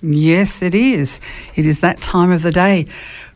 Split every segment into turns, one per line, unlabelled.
Yes, it is. It is that time of the day.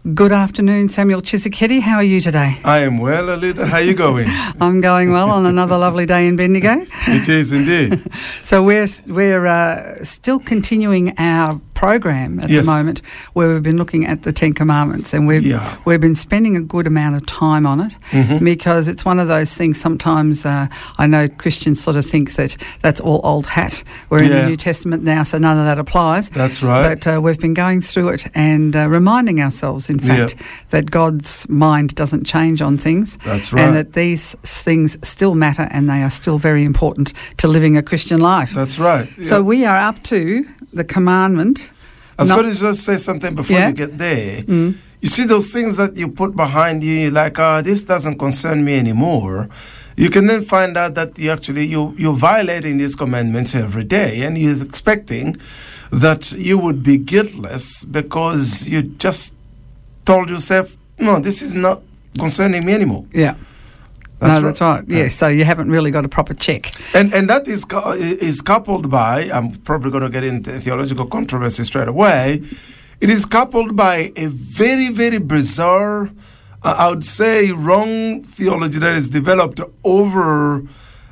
Good afternoon, Samuel Tshisekedi. How are you today?
I am well, Alida. How are you going?
I'm going well on another lovely day in Bendigo.
it is indeed.
so we're we're uh, still continuing our program at
Yes.
the moment where we've been looking at the Ten Commandments and we've
Yeah.
we've been spending a good amount of time on it
Mhm.
because it's one of those things. Sometimes uh, I know Christians sort of think that that's all old hat. We're in the New Testament now, so none of that applies.
That's right.
But uh, we've been going through it and uh, reminding ourselves, in fact, that God's mind doesn't change on things.
That's right.
And that these things still matter and they are still very important to living a Christian life.
That's right.
So we are up to the commandment.
I was
not-
going to just say something before
Yeah?
you get there.
Mm.
You see those things that you put behind you, you're like, ah, this doesn't concern me anymore. You can then find out that you actually you you're violating these commandments every day, and you're expecting that you would be guiltless because you just told yourself, no, this is not concerning me anymore.
Yeah.
That's
no,
right.
that's right.
Yeah.
Yes. So you haven't really got a proper check.
And and that is is coupled by I'm probably going to get into theological controversy straight away. It is coupled by a very very bizarre, uh, I would say, wrong theology that is developed over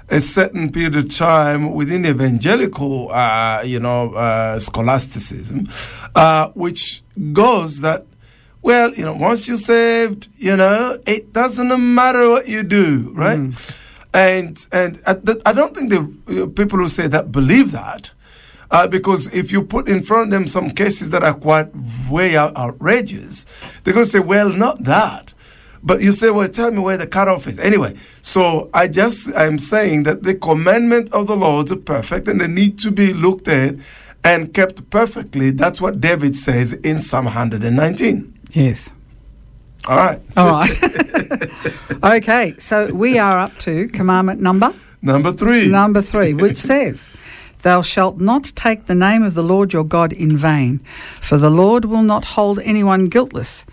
a certain period of time within evangelical, uh, you know, uh, scholasticism, uh, which goes that. Well, you know, once you're saved, you know, it doesn't matter what you do, right? And and I, I don't think the uh, people who say that believe that, uh, because if you put in front of them some cases that are quite way out, outrageous, they're going to say, "Well, not that." But you say, "Well, tell me where the cutoff is." Anyway, so I just I'm saying that the commandment of the Lord is perfect, and they need to be looked at and kept perfectly. That's what David says in Psalm 119.
Yes.
All right.
All right. okay. So we are up to commandment number
Number three.
number three, which says, Thou shalt not take the name of the Lord your God in vain, for the Lord will not hold anyone guiltless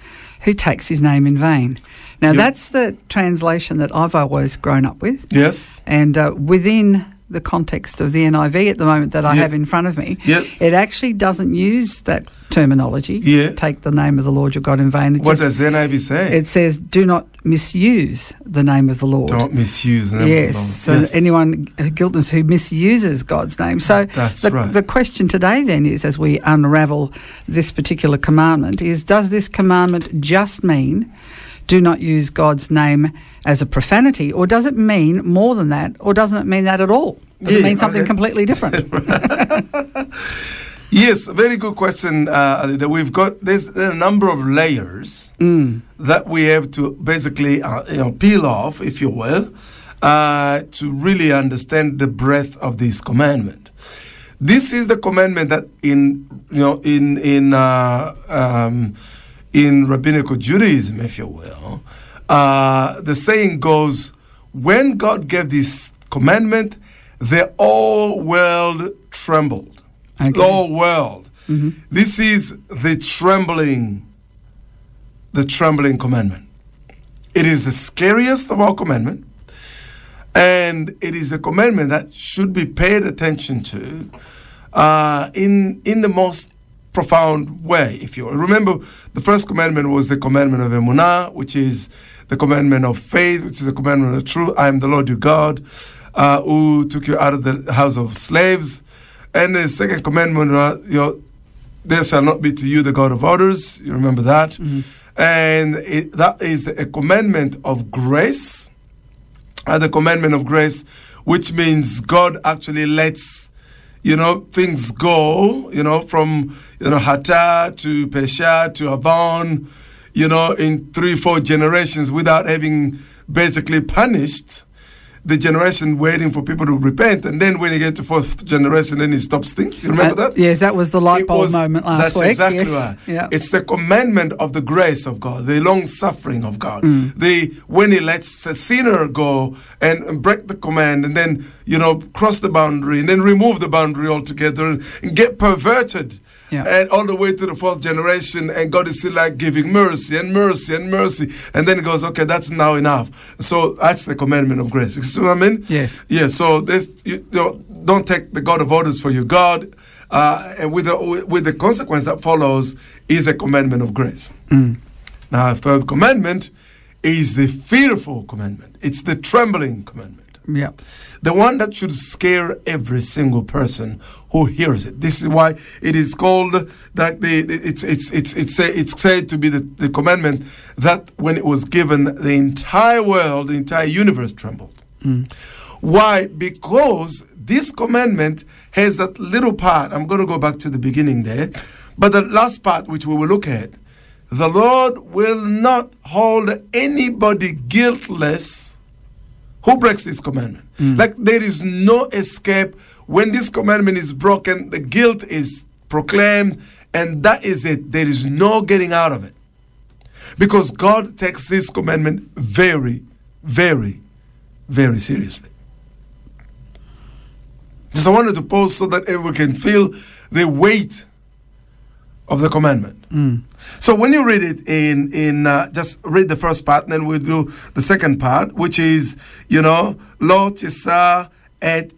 who takes his name in vain. Now,
Yep.
that's the translation that I've always grown up with.
yes.
And uh, within the context of the NIV at the moment that I
Yeah.
have in front of me,
Yes.
it actually doesn't use that terminology.
Yeah.
Take the name of the Lord your God in vain. It,
What
just-
does the NIV say?
it says, Do not misuse the name of the Lord.
Don't misuse the name
Yes,
of the Lord.
so
Yes.
anyone guiltless who misuses God's name. So
That's
the,
right.
the question today then is, as we unravel this particular commandment, is does this commandment just mean do not use God's name as a profanity, or does it mean more than that, or doesn't it mean that at all? Does it mean something
okay.
completely different?
Yes, very good question, uh, Alida. We've got there's, a number of layers
mm.
that we have to basically uh, you know peel off, if you will, uh, to really understand the breadth of this commandment. This is the commandment that in you know in in uh, um, in rabbinical Judaism, if you will, uh, the saying goes, when God gave this commandment, the whole world trembled.
Okay.
The whole world.
Mhm.
This is the trembling, the trembling commandment. It is the scariest of all commandment, and it is a commandment that should be paid attention to uh, in in the most profound way. If you remember, the first commandment was the commandment of emunah, which is the commandment of faith, which is the commandment of truth. I am the Lord your God, uh, who took you out of the house of slaves. And the second commandment, uh, you know, there shall not be to you the God of others. You remember that?
Mhm.
And it, that is a commandment of grace, uh, the commandment of grace, which means God actually lets, you know, things go, you know, from, you know, Hata to Pesha to Avon, you know, in three, four generations without having basically punished the generation waiting for people to repent. And then when you get to fourth generation, then he stops things. You remember
Uh,
that?
Yes, that was the light bulb
was-
moment last
that's
week.
That's exactly
yes.
right.
Yeah.
It's the commandment of the grace of God, the long suffering of God.
Mm.
The when He lets a sinner go and, and break the command, and then you know cross the boundary, and then remove the boundary altogether, and, and get perverted.
Yeah.
And all the way to the fourth generation, and God is still like giving mercy and mercy and mercy. And then He goes, okay, that's now enough. So that's the commandment of grace. You see what I mean?
Yes.
Yeah, so this you, you know, don't take the God of others for your God. uh, and with the, with the consequence that follows is a commandment of grace.
Mm.
Now, the third commandment is the fearful commandment. It's the trembling commandment.
Yeah.
The one that should scare every single person who hears it. This is why it is called that the it's it's it's it's it's said to be the, the commandment that when it was given the entire world, the entire universe trembled.
Mm.
Why? Because this commandment has that little part. I'm going to go back to the beginning there, but the last part which we will look at, the Lord will not hold anybody guiltless who breaks this commandment. Mm. Like there is no escape when this commandment is broken. The guilt is proclaimed, and that is it. There is no getting out of it because God takes this commandment very, very, very seriously. Just I wanted to pause so that everyone can feel the weight of the commandment.
Mm.
So when you read it in in uh, just read the first part, and then we'll do the second part, which is you know Lo tisa et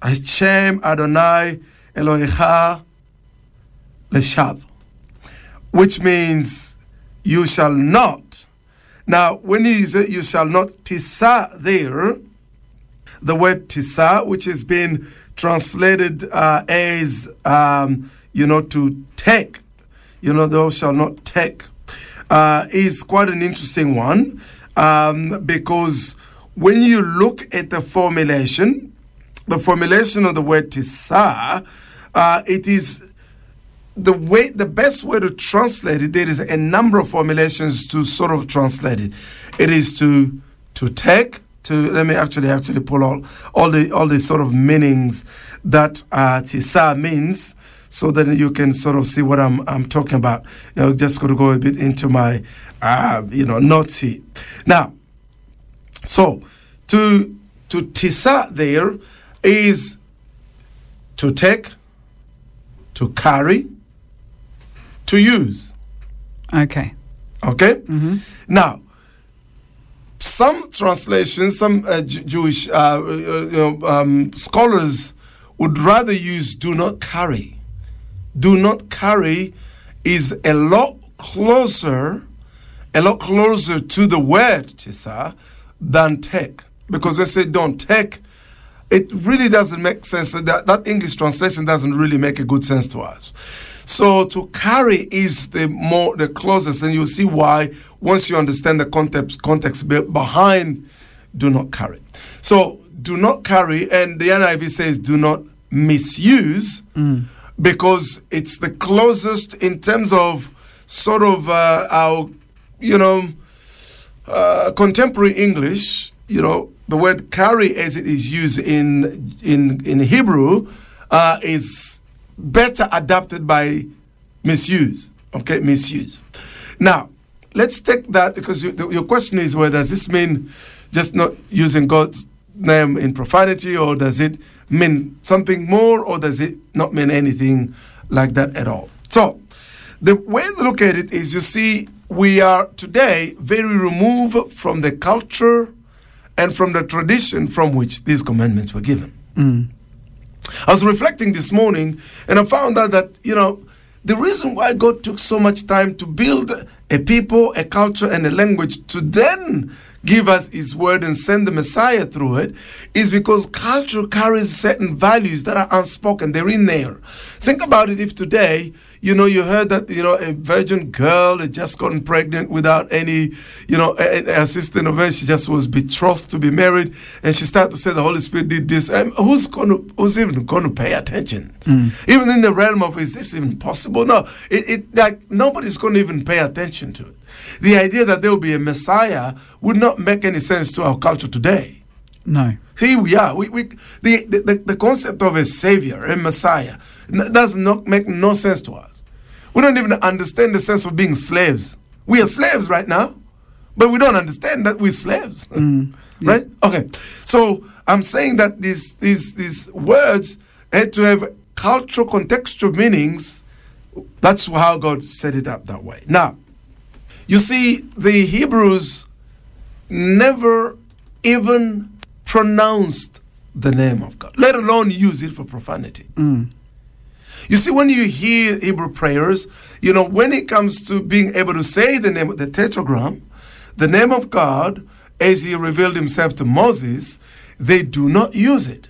Hashem Adonai Elohecha leshav, which means you shall not. Now, when he says you shall not tisa there, the word tisa, which has been translated uh, as um, you know to take you know, thou shalt not take, uh, is quite an interesting one um, because when you look at the formulation, the formulation of the word tisa, uh, it is the way the best way to translate it. There is a number of formulations to sort of translate it. It is to to take. To let me actually actually pull all all the all the sort of meanings that uh, tisa means so that you can sort of see what I'm, I'm talking about. You know, just going to go a bit into my, uh, you know, notes here. Now, so to to tisa there is to take, to carry, to use.
Okay.
Okay.
Mm-hmm.
Now, some translations, some uh, J- Jewish uh, uh, you know, um, scholars would rather use "do not carry." Do not carry is a lot closer, a lot closer to the word chisa than take. Because when say don't take, it really doesn't make sense. That, that English translation doesn't really make a good sense to us. So to carry is the more the closest, and you'll see why once you understand the context context behind do not carry. So do not carry, and the NIV says do not misuse.
Mm
because it's the closest in terms of sort of uh, our, you know, uh, contemporary English. You know, the word carry, as it is used in in in Hebrew, uh, is better adapted by misuse. Okay, misuse. Now, let's take that because you, the, your question is, well, does this mean just not using God's name in profanity, or does it mean something more, or does it not mean anything like that at all? So, the way to look at it is you see, we are today very removed from the culture and from the tradition from which these commandments were given.
Mm.
I was reflecting this morning and I found out that, you know, the reason why God took so much time to build a people, a culture, and a language to then give us His word and send the Messiah through it is because culture carries certain values that are unspoken. They're in there. Think about it if today, you know, you heard that, you know, a virgin girl had just gotten pregnant without any, you know, a assistant event. She just was betrothed to be married. And she started to say the Holy Spirit did this. And who's going to, who's even going to pay attention?
Mm.
Even in the realm of, is this even possible? No, it, it like nobody's going to even pay attention to it. The idea that there will be a Messiah would not make any sense to our culture today.
No.
Here we are. We, we, the, the, the concept of a savior, a Messiah, n- does not make no sense to us. We don't even understand the sense of being slaves. We are slaves right now, but we don't understand that we're slaves.
Mm.
right? Okay. So I'm saying that these, these, these words had to have cultural contextual meanings. That's how God set it up that way. Now, you see, the Hebrews never even pronounced the name of God, let alone use it for profanity.
Mm.
You see, when you hear Hebrew prayers, you know, when it comes to being able to say the name of the tetragram, the name of God, as he revealed himself to Moses, they do not use it.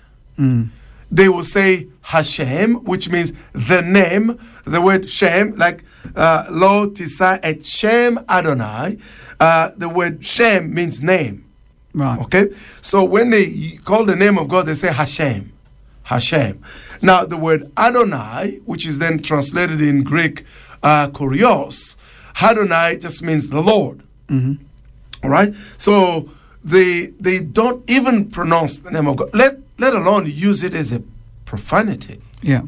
They will say Hashem, which means the name, the word Shem, like uh, Lo Tisai et Shem Adonai. Uh, the word Shem means name.
Right.
Okay? So when they call the name of God, they say Hashem. Hashem. Now, the word Adonai, which is then translated in Greek uh, kurios, Adonai just means the Lord. All right? So they they don't even pronounce the name of God, let, let alone use it as a profanity.
Yeah.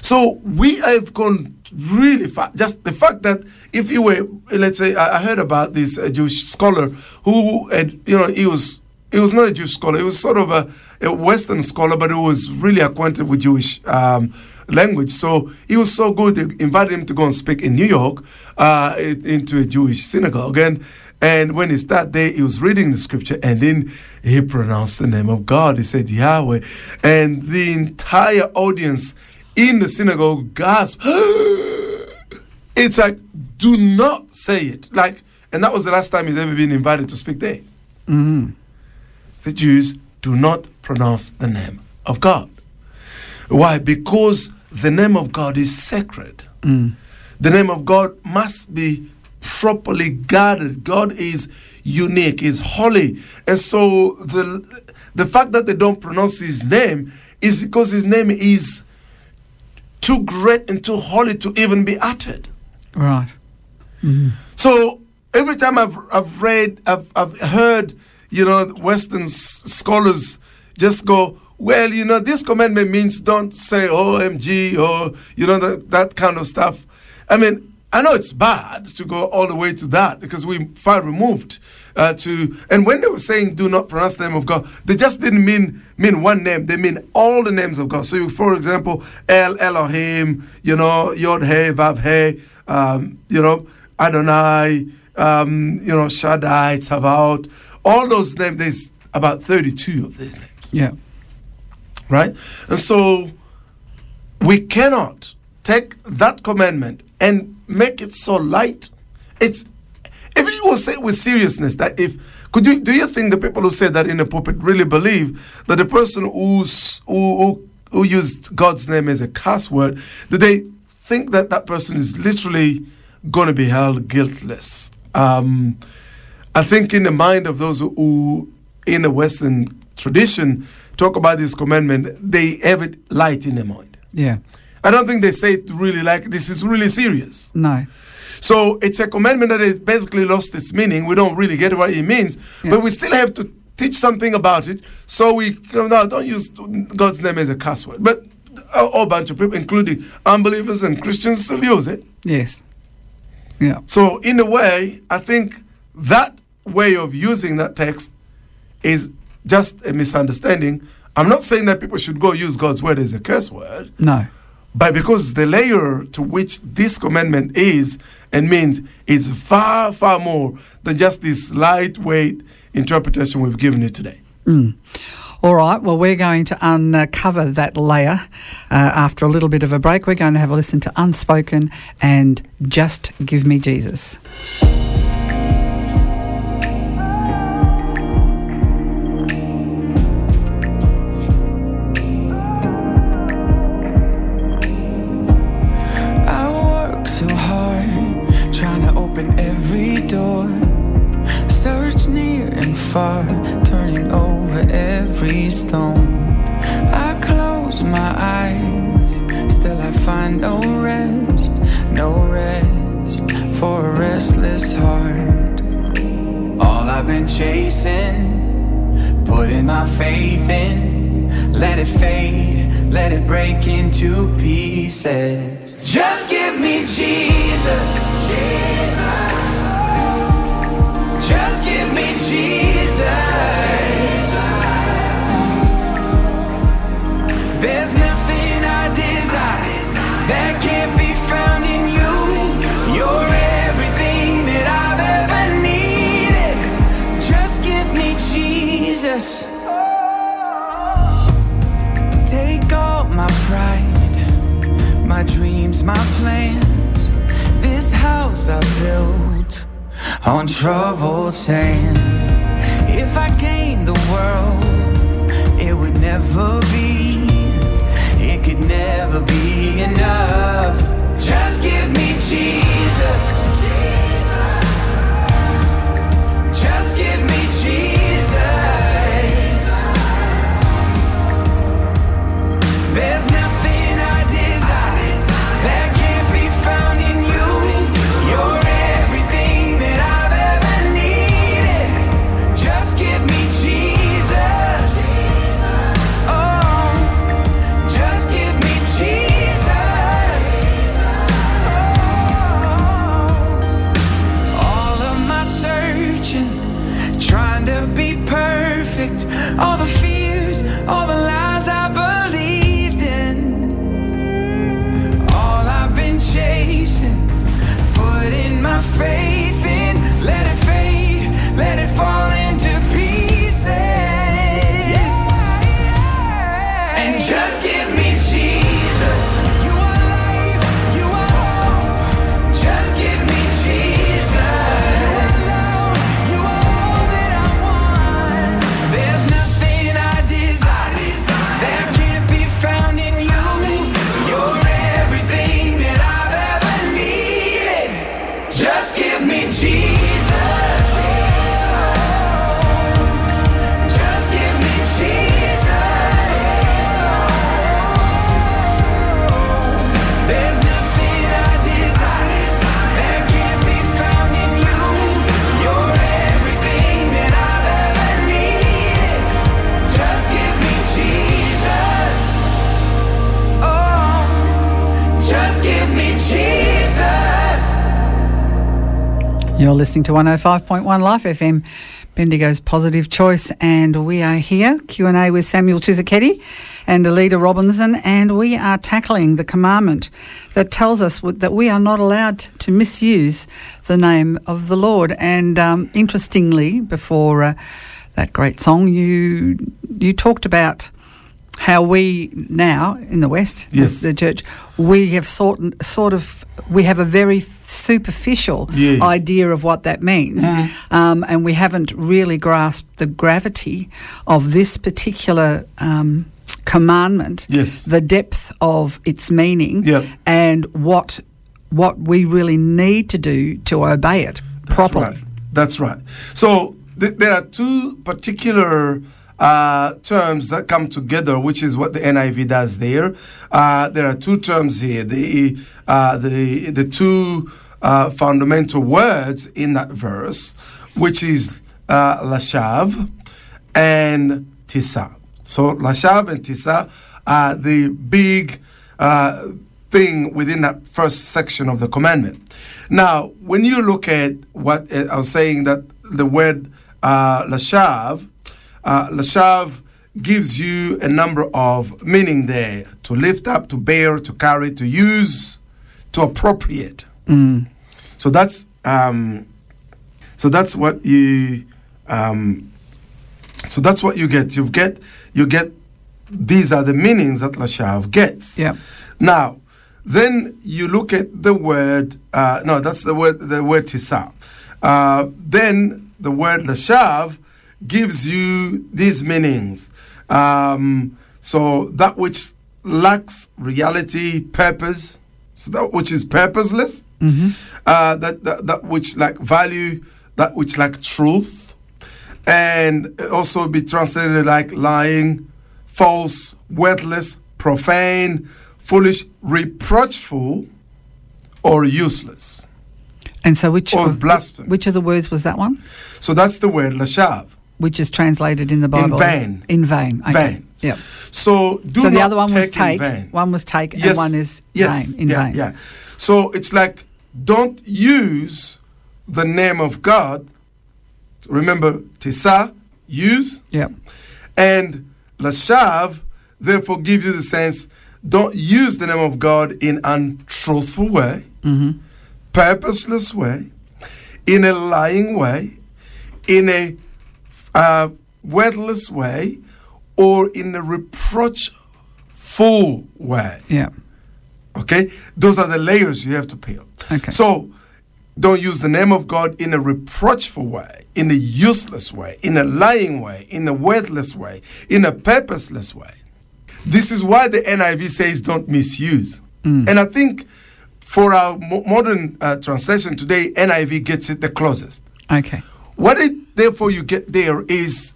So we have gone really far. Just the fact that if you were, let's say, I heard about this uh, Jewish scholar who had, you know, he was he was not a Jewish scholar. He was sort of a, a Western scholar, but he was really acquainted with Jewish um, language. So he was so good. They invited him to go and speak in New York uh, into a Jewish synagogue. And and when he started there, he was reading the scripture, and then he pronounced the name of God. He said Yahweh, and the entire audience in the synagogue gasped. it's like, do not say it. Like, and that was the last time he's ever been invited to speak there. Mm-hmm. The Jews do not pronounce the name of God. Why? Because the name of God is sacred. Mm. The name of God must be properly guarded. God is unique, is holy. And so the the fact that they don't pronounce his name is because his name is too great and too holy to even be uttered.
Right. Mm-hmm.
So every time I've, I've read, I've, I've heard, you know, Western s- scholars just go, well, you know, this commandment means don't say OMG or, you know, that, that kind of stuff. I mean, I know it's bad to go all the way to that because we're far removed uh, to. And when they were saying do not pronounce the name of God, they just didn't mean mean one name. They mean all the names of God. So, you, for example, El Elohim, you know, Yod He Vav He, um, you know, Adonai, um, you know, Shaddai, Tzavaot, all those names. There's about thirty-two of these names
Yeah.
right? And so we cannot take that commandment and make it so light. It's if you will say with seriousness that if could you do you think the people who say that in the pulpit really believe that the person who's who, who who used God's name as a cuss word, do they think that that person is literally going to be held guiltless? Um, I think in the mind of those who, in the Western tradition, talk about this commandment, they have it light in their mind.
Yeah.
I don't think they say it really like this is really serious.
No.
So it's a commandment that has basically lost its meaning. We don't really get what it means,
Yeah.
but we still have to teach something about it. So we no, don't use God's name as a cuss word. But a whole bunch of people, including unbelievers and Christians, still use it.
Yes. Yeah.
So, in a way, I think that way of using that text is just a misunderstanding. I'm not saying that people should go use God's word as a curse word,
No.
But because the layer to which this commandment is and means is far, far more than just this lightweight interpretation we've given it today.
All right, well, we're going to uncover that layer uh, after a little bit of a break. We're going to have a listen to Unspoken and Just Give Me Jesus.
Far, turning over every stone. I close my eyes, still I find no rest, no rest for a restless heart. All I've been chasing, putting my faith in, let it fade, let it break into pieces. Just give me Jesus, Jesus. My pride, my dreams, my plans. This house I built on troubled sand. If I gained the world, it would never be. It could never be enough. Just give me Jesus. Just give me Jesus. There's You're
listening to 105.1 Life FM, Bendigo's Positive Choice, and we are here, Q&A with Samuel Tshisekedi and Alida Robinson, and we are tackling the commandment that tells us that we are not allowed to misuse the name of the Lord. And um, interestingly, before uh, that great song, you you talked about how we now in the West, the-
Yes.
the church, we have sort sort of we have a very superficial
Yeah.
idea of what that means, um, and we haven't really grasped the gravity of this particular um, commandment,
Yes.
the depth of its meaning,
Yep.
and what what we really need to do to obey it
That's
properly.
right. That's right. So th- there are two particular uh, terms that come together, which is what the NIV does there. Uh, there are two terms here. The uh, the the two uh, fundamental words in that verse, which is uh, lashav and tisa. So lashav and tisa are the big uh, thing within that first section of the commandment. Now, when you look at what I was saying, that the word lashav, uh, lashav gives you a number of meaning there to lift up, to bear, to carry, to use, to appropriate. So that's um, so that's what you um, so that's what you get. You get you get these are the meanings that lashav gets.
Yep.
Now, then you look at the word. Uh, no, that's the word. The word tisa. Uh, then the word lashav gives you these meanings. Um, so that which lacks reality, purpose. So that which is purposeless. Uh, that, that that which lack value, that which lack truth, and also be translated like lying, false, worthless, profane, foolish, reproachful, or useless.
And so, which
Or
of,
blasphemous.
which of the words was that one?
So that's the word lashav.
Which is translated in the Bible In
vain.
In vain. Okay.
Vain.
Yep.
So do
so the other one was
take in
take.
vain.
One was take,
Yes,
and one is
yes,
vain. In
yeah,
vain.
Yeah. So it's like don't use the name of God. Remember, tisa, use,
Yep.
and lashav, therefore gives you the sense don't use the name of God in untruthful way, mm-hmm. purposeless way, in a lying way, in a uh, worthless way, or in a reproachful way.
Yeah.
Okay? Those are the layers you have to peel.
Okay.
So don't use the name of God in a reproachful way, in a useless way, in a lying way, in a worthless way, in a purposeless way. This is why the NIV says don't misuse. And I think for our mo- modern uh, translation today, NIV gets it the closest.
Okay.
What it therefore you get there is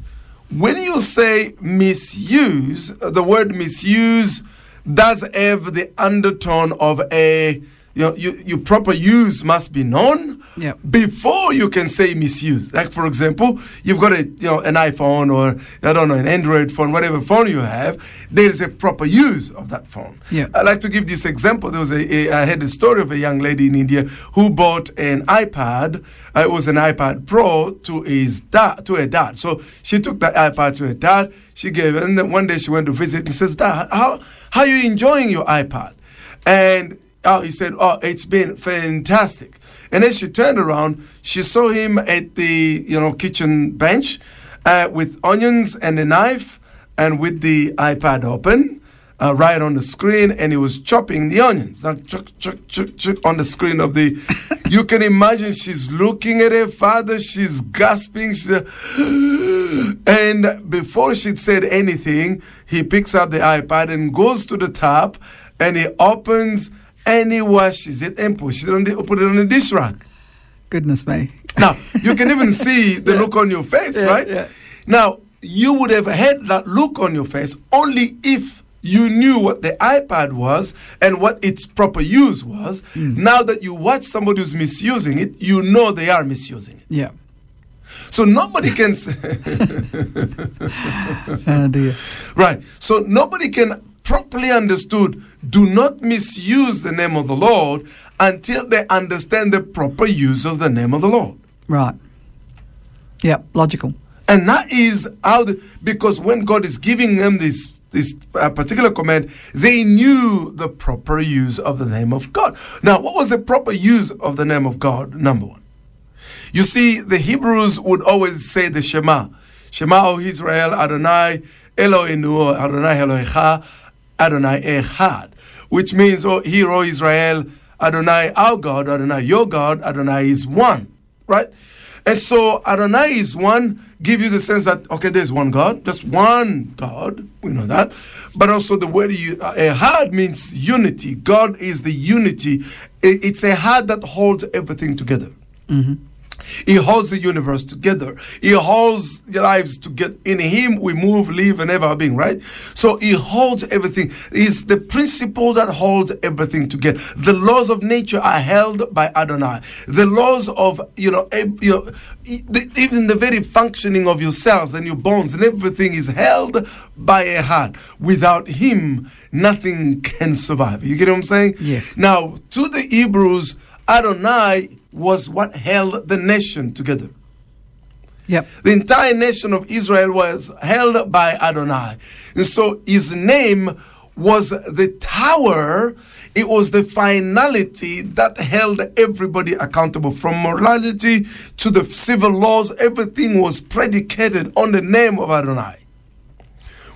when you say misuse, the word misuse does have the undertone of a you know, you, your proper use must be known
Yep.
before you can say misuse. Like for example, you've got a you know an iPhone or I don't know an Android phone, whatever phone you have. There is a proper use of that phone.
Yeah.
I like to give this example. There was a, a I had a story of a young lady in India who bought an iPad. Uh, it was an iPad Pro to his dad, to her dad. So she took the iPad to her dad. She gave it, and then one day she went to visit and says, "Dad, how how are you enjoying your iPad?" And oh, he said, "Oh, it's been fantastic." And then she turned around. She saw him at the you know kitchen bench uh, with onions and a knife, and with the iPad open uh, right on the screen, and he was chopping the onions, like chuck, chuck, chuck, chuck on the screen of the. you can imagine she's looking at her father, she's gasping, she's, and before she'd said anything, he picks up the iPad and goes to the top, and he opens and he washes it and pushes it on the put it on the dish rack.
Goodness me.
Now, you can even see the look on your face,
Yeah,
right?
yeah.
Now, you would have had that look on your face only if you knew what the iPad was and what its proper use was.
Hmm.
Now that you watch somebody who's misusing it, you know they are misusing it.
Yeah.
So nobody can say,
Oh dear.
right. So nobody can properly understood do not misuse the name of the Lord until they understand the proper use of the name of the Lord.
Right. Yep. Logical.
And that is how, the, because when God is giving them this this uh, particular command, they knew the proper use of the name of God. Now, what was the proper use of the name of God? Number one, you see, the Hebrews would always say the Shema, Shema, O Israel, Adonai Eloheinu, Adonai Elohecha, Adonai Echad, which means, oh, O Israel, Adonai our God, Adonai your God, Adonai is one, right? And so Adonai is one, give you the sense that, okay, there's one God, just one God, we know that. But also the word you, uh, Ehad means unity. God is the unity. It's a heart that holds everything together. He holds the universe together. He holds the lives together. In Him we move, live, and ever being, right? So He holds everything. He's the principle that holds everything together. The laws of nature are held by Adonai. The laws of, you know, you know the, even the very functioning of your cells and your bones and everything is held by a heart. Without Him, nothing can survive. You get what I'm saying?
Yes.
Now, to the Hebrews, Adonai was what held the nation together.
Yep.
The entire nation of Israel was held by Adonai. And so his name was the tower, it was the finality that held everybody accountable. From morality to the civil laws, everything was predicated on the name of Adonai.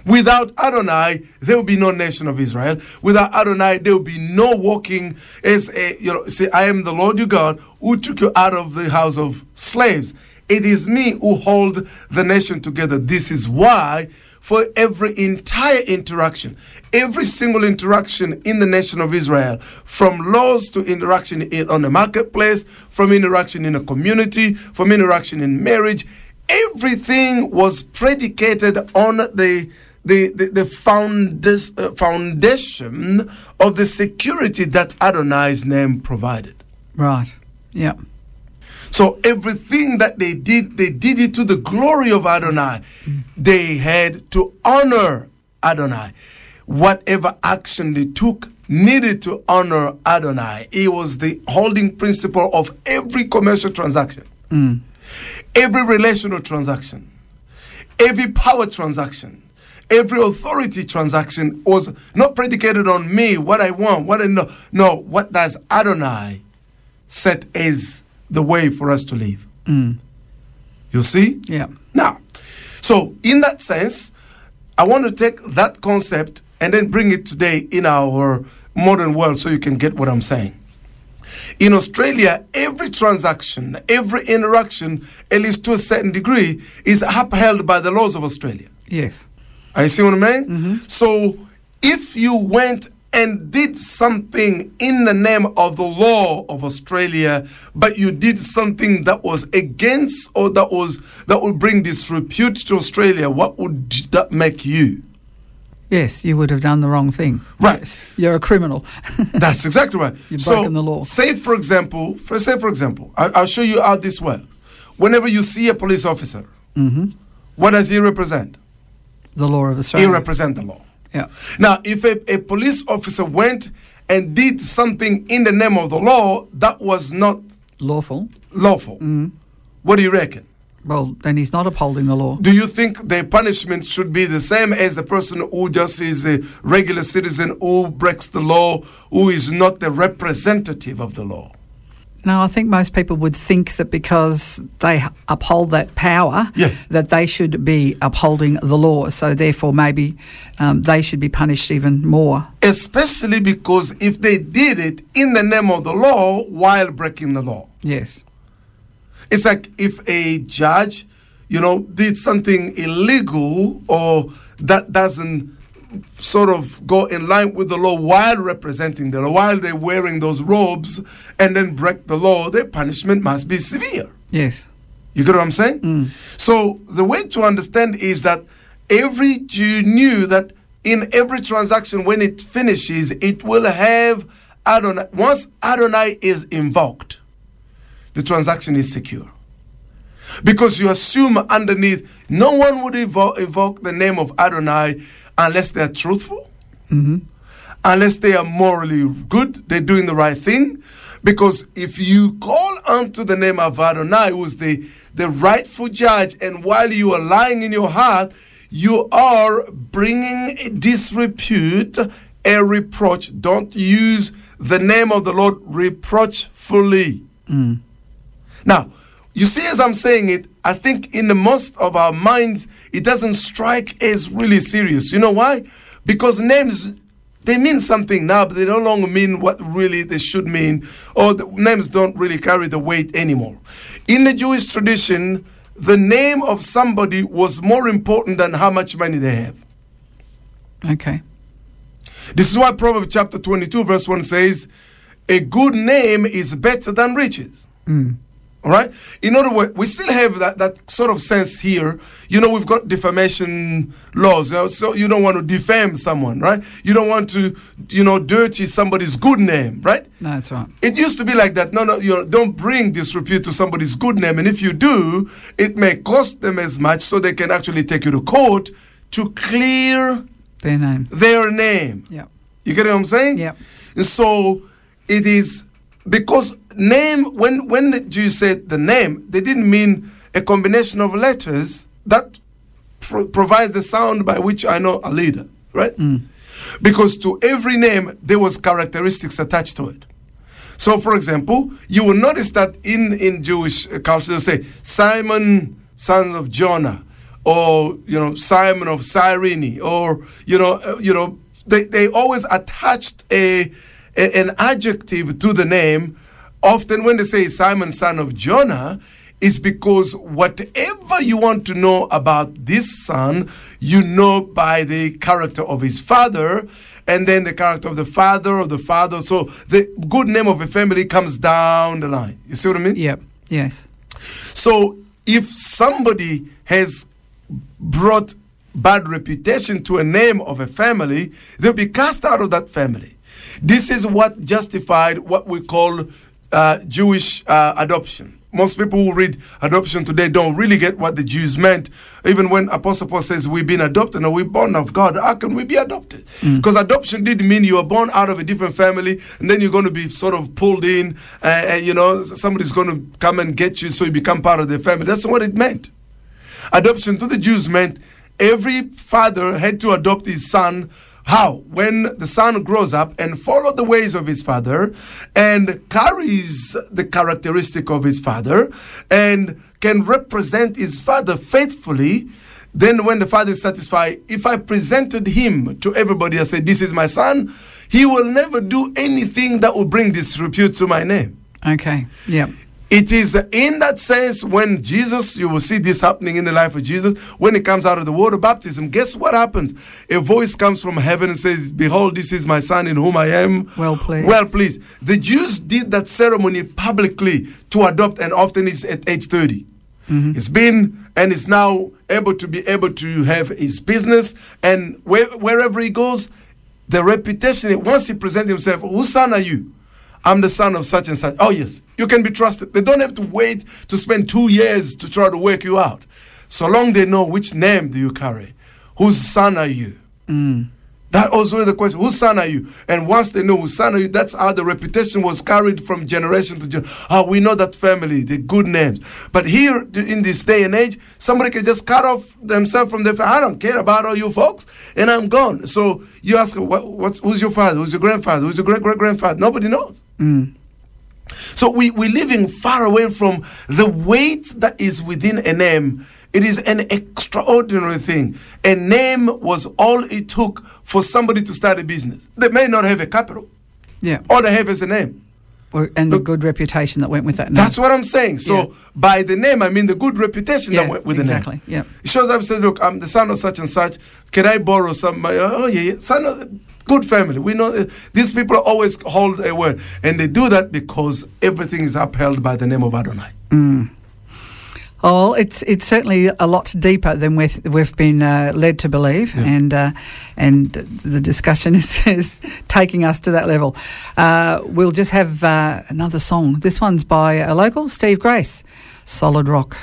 Without Adonai, there will be no nation of Israel. Without Adonai, there will be no walking as a, you know, say, I am the Lord your God who took you out of the house of slaves. It is me who hold the nation together. This is why, for every entire interaction, every single interaction in the nation of Israel, from laws to interaction in, on the marketplace, from interaction in a community, from interaction in marriage, everything was predicated on the the, the, the foundas, uh, foundation of the security that Adonai's name provided.
Right. Yep.
So everything that they did, they did it to the glory of Adonai. They had to honor Adonai. Whatever action they took needed to honor Adonai. It was the holding principle of every commercial transaction, every relational transaction, every power transaction. Every authority transaction was not predicated on me, what I want, what I know. No, what does Adonai set as the way for us to live? Mm. You see?
Yeah.
Now, so in that sense, I want to take that concept and then bring it today in our modern world so you can get what I'm saying. In Australia, every transaction, every interaction, at least to a certain degree, is upheld by the laws of Australia.
Yes.
I see what I mean? So if you went and did something in the name of the law of Australia, but you did something that was against or that was that would bring disrepute to Australia, what would that make you?
Yes, you would have done the wrong thing.
Right.
You're a criminal.
That's exactly right.
You've
so,
broken the law.
Say, for example, for say, for example, I, I'll show you how this works. Whenever you see a police officer,
hmm
what does he represent?
The law of
He
Australia.
represents the law.
yeah.
Now, if a, a police officer went and did something in the name of the law that was not
Lawful.
lawful,
Mm.
what do you reckon?
Well, then he's not upholding the law.
Do you think the punishment should be the same as the person who just is a regular citizen who breaks the law, who is not the representative of the law?
No, I think most people would think that because they uphold that power,
Yeah.
that they should be upholding the law. So therefore, maybe um, they should be punished even more.
Especially because if they did it in the name of the law while breaking the law.
Yes.
It's like if a judge, you know, did something illegal or that doesn't sort of go in line with the law while representing the law, while they're wearing those robes and then break the law, their punishment must be severe.
Yes.
You get what I'm saying? Mm. So the way to understand is that every Jew knew that in every transaction, when it finishes, it will have Adonai. Once Adonai is invoked, the transaction is secure. Because you assume underneath, no one would evo- invoke the name of Adonai unless they're truthful, unless they are morally good, they're doing the right thing. Because if you call unto the name of Adonai, who's the, the rightful judge, and while you are lying in your heart, you are bringing disrepute, a reproach. Don't use the name of the Lord reproachfully. Mm. Now, you see, as I'm saying it, I think in the most of our minds, it doesn't strike as really serious. You know why? Because names, they mean something now, but they no longer mean what really they should mean, or the names don't really carry the weight anymore. In the Jewish tradition, the name of somebody was more important than how much money they have.
Okay.
This is why Proverbs chapter 22, verse 1 says, A good name is better than riches. Hmm. All right? In other words, we still have that, that sort of sense here. You know, we've got defamation laws. you know, so you don't want to defame someone, right? You don't want to, you know, dirty somebody's good name, right?
No, that's right.
It used to be like that. No, no, you know, don't bring disrepute to somebody's good name. And if you do, it may cost them as much so they can actually take you to court to clear
Their name.
their name.
Yeah.
You get what I'm saying?
Yeah.
And so it is because name when when the Jews said the name, they didn't mean a combination of letters that pro- provides the sound by which I know a leader, right? Because to every name there was characteristics attached to it. So, for example, you will notice that in in Jewish culture, they say Simon, son of Jonah, or you know Simon of Cyrene, or you know uh, you know they, they always attached a, a an adjective to the name. Often, when they say Simon, son of Jonah, is because whatever you want to know about this son, you know by the character of his father, and then the character of the father of the father. So the good name of a family comes down the line. You see what I mean?
Yep. Yes.
So if somebody has brought bad reputation to a name of a family, they'll be cast out of that family. This is what justified what we call uh, Jewish uh, adoption. Most people who read adoption today don't really get what the Jews meant. Even when Apostle Paul says we've been adopted or we're born of God, how can we be adopted? Because adoption didn't mean you are born out of a different family and then you're going to be sort of pulled in, and you know, somebody's going to come and get you so you become part of the family. That's what it meant. Adoption to the Jews meant every father had to adopt his son. How? When the son grows up and follow the ways of his father and carries the characteristic of his father and can represent his father faithfully, then when the father is satisfied, if I presented him to everybody, and said, This is my son, He will never do anything that will bring disrepute to my name.
Okay. Yep.
It is in that sense when Jesus, you will see this happening in the life of Jesus, when he comes out of the water baptism, guess what happens? A voice comes from heaven and says, Behold, this is my son in whom I am
Well pleased.
Well pleased. The Jews did that ceremony publicly to adopt, and often it's at age 30. Mm-hmm. It's been and is now able to be able to have his business, and where, wherever he goes, the reputation, once he presents himself, whose son are you? I'm the son of such and such. Oh, yes, you can be trusted. They don't have to wait to spend two years to try to work you out. So long they know which name do you carry, whose son are you? Mm. That also is the question, whose son are you? And once they know whose son are you, that's how the reputation was carried from generation to generation. Oh, we know that family, the good names. But here in this day and age, somebody can just cut off themselves from their family. I don't care about all you folks, and I'm gone. So you ask, what, what's, who's your father? Who's your grandfather? Who's your great great grandfather? Nobody knows. Mm. So we, we're living far away from the weight that is within a name. It is an extraordinary thing. A name was all it took for somebody to start a business. They may not have a capital.
Yeah.
All they have is a name.
Or, and the good reputation that went with that. name.
That's what I'm saying. So
Yeah.
by the name, I mean the good reputation
yeah,
that went with the name. exactly.
Yeah.
It shows up and says, look, I'm the son of such and such. Can I borrow some? money?" Oh, yeah, yeah. Son of good family. We know that these people always hold a word. And they do that because everything is upheld by the name of Adonai.
Oh, it's it's certainly a lot deeper than we've, we've been uh, led to believe, and uh, and the discussion is, is taking us to that level. Uh, we'll just have uh, another song. This one's by a local, Steve Grace, Solid Rock.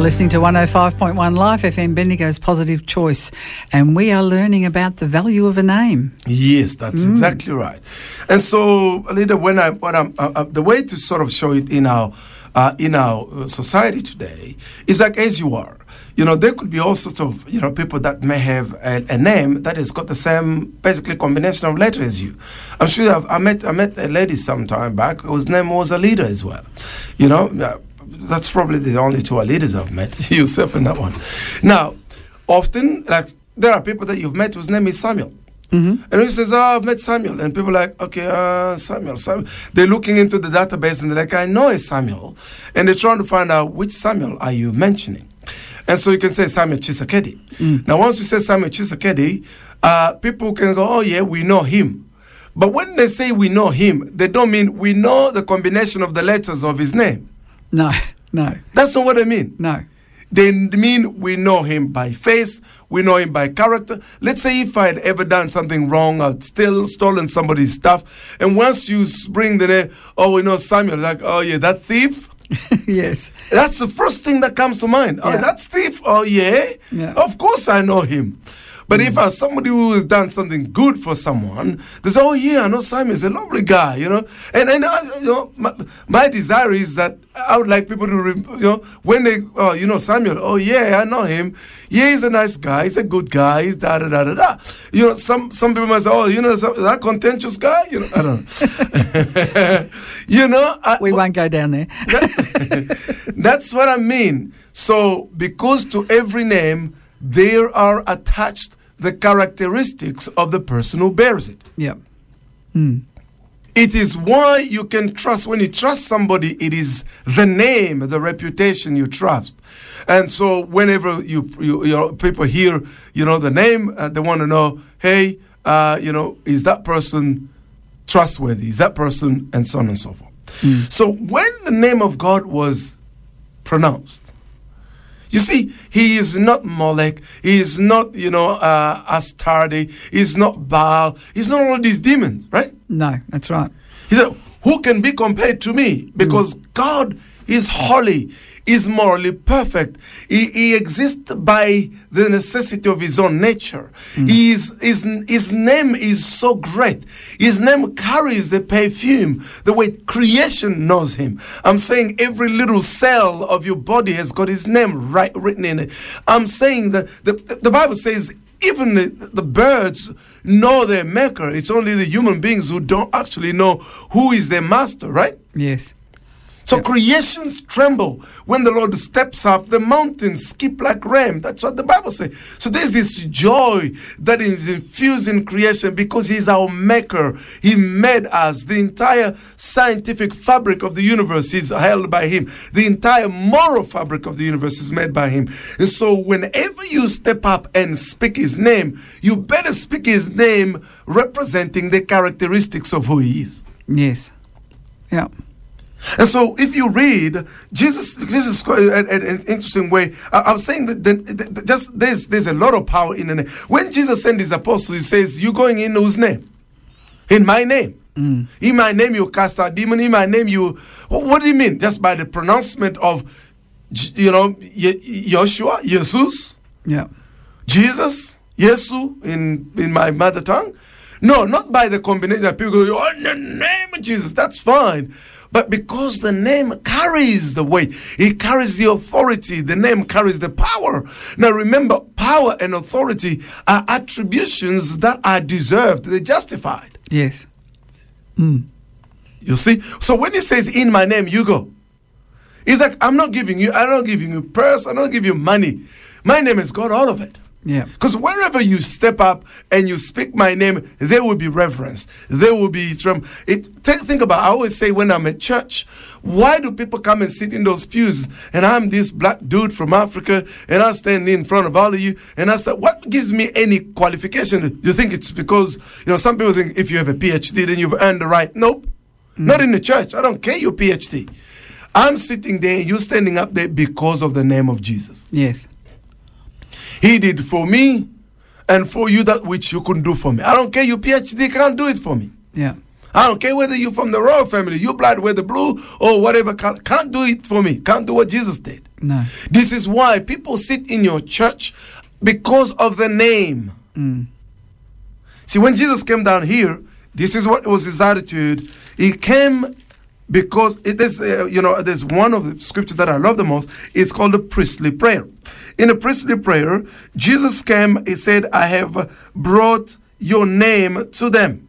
You're listening to 105.1 Life FM, Bendigo's Positive Choice, and we are learning about the value of a name.
Yes, that's exactly right. And so, Alida, when I when I'm uh, uh, the way to sort of show it in our uh, in our uh, society today is like as you are. You know, there could be all sorts of you know people that may have a, a name that has got the same basically combination of letters as you. I'm sure I've, I met I met a lady some time back whose name was Alida as well. You know. Uh, that's probably the only two Alidas I've met. Yourself and that one. Now, often, like there are people that you've met whose name is Samuel.
Mm-hmm.
And he says, Oh, I've met Samuel. And people are like, Okay, uh, Samuel, Samuel. They're looking into the database and they're like, I know it's Samuel. And they're trying to find out which Samuel are you mentioning. And so you can say Samuel Tshisekedi. Now, once you say Samuel Tshisekedi, uh, people can go, Oh, yeah, we know him. But when they say we know him, they don't mean we know the combination of the letters of his name.
No, no,
That's not what they mean.
no.
They mean we know him by face, we know him by character. Let's say if I had ever done something wrong, I'd still stolen somebody's stuff, and once you bring the name, oh, we know Samuel, like, oh yeah, that thief.
yes.
That's the first thing that comes to mind. Oh,
Yeah.
that's thief. Oh yeah,
Yeah.
of course I know him. But if I'm somebody who has done something good for someone, they say, "Oh yeah, I know Simon is a lovely guy," you know. And and uh, you know, my, my desire is that I would like people to, you know, when they, oh, you know, Samuel. Oh yeah, I know him. Yeah, he's a nice guy. He's a good guy. He's da da da da da. You know, some some people might say, "Oh, you know, that contentious guy." You know, I don't know. you know, I,
We won't go down there.
that's what I mean. So, because to every name there are attached the characteristics of the person who bears it.
Yep.
It is why you can trust. When you trust somebody, it is the name, the reputation you trust. And so, whenever you, you, you know, people hear, you know, the name, uh, they want to know, hey, uh, you know, is that person trustworthy? Is that person, and so on and so forth. So, when the name of God was pronounced, you see, he is not Molech. He is not, you know, uh, Astarte. He's not Baal. He's not all these demons, right?
No, that's right.
He said, Who can be compared to me? Because God is holy, is morally perfect. He, he exists by the necessity of his own nature. Hmm. He is, his, his name is so great. His name carries the perfume, the way creation knows him. I'm saying every little cell of your body has got his name right written in it. I'm saying that the, the Bible says even the, the birds know their maker. It's only the human beings who don't actually know who is their master, right?
Yes.
So creations tremble when the Lord steps up. The mountains skip like ram. That's what the Bible says. So there's this joy that is infused in creation because He's our maker. He made us. The entire scientific fabric of the universe is held by Him. The entire moral fabric of the universe is made by Him. And so whenever you step up and speak His name, you better speak His name representing the characteristics of who He is.
Yes. Yeah.
And so, if you read Jesus, Jesus is an, an- interesting way. I, I'm saying that the, the- the- just there's there's a lot of power in the name. When Jesus sent his apostles, he says, "You going in whose name? In my name. Mm. In my name, you cast out demon. In my name, you. What, what do you mean? Just by the pronouncement of, you know, Joshua, Jesus."
Yeah.
Jesus, Yesu in, in my mother tongue? No, not by the combination that people go, oh, in the name of Jesus, that's fine. But because the name carries the weight, it carries the authority, the name carries the power. Now remember, power and authority are attributions that are deserved, they're justified.
Yes. Hmm.
You see? So when he says, in my name, you go. It's like, I'm not giving you, I'm not giving you purse, I'm not giving you money. My name is God, all of it.
Yeah.
Because wherever you step up and you speak my name, there will be reverence. There will be trem. It think, think about. I always say when I'm at church, why do people come and sit in those pews? And I'm this black dude from Africa, and I stand in front of all of you, and I start. What gives me any qualification? You think it's because you know some people think if you have a PhD, then you've earned the right. Nope, mm. not in the church. I don't care your PhD. I'm sitting there, you're standing up there because of the name of Jesus.
Yes.
He did for me and for you that which you couldn't do for me. I don't care, your PhD can't do it for me.
Yeah.
I don't care whether you're from the royal family, you blood, whether blue or whatever, can't, can't do it for me. Can't do what Jesus did.
No.
This is why people sit in your church because of the name. Mm. See, when Jesus came down here, this is what was his attitude. He came because it is, uh, you know, there's one of the scriptures that I love the most. It's called the priestly prayer. In the priestly prayer, Jesus came, he said, I have brought your name to them.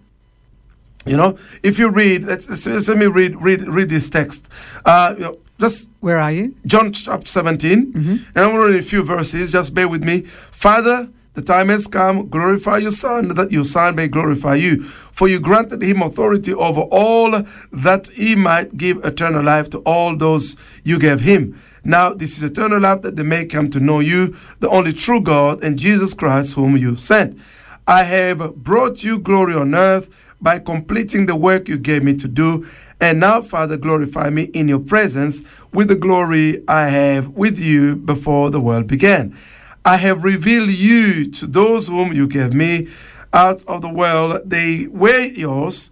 You know, if you read, let's, let's- let me read read read this text. Uh, you know, just
Where are you?
John chapter 17, and I'm reading a few verses. Just bear with me. Father, the time has come. Glorify your Son, that your Son may glorify you. For you granted him authority over all, that he might give eternal life to all those you gave him. Now, this is eternal life, that they may come to know you, the only true God, and Jesus Christ, whom you sent. I have brought you glory on earth by completing the work you gave me to do. And now, Father, glorify me in your presence with the glory I have with you before the world began. I have revealed you to those whom you gave me out of the world. They were yours,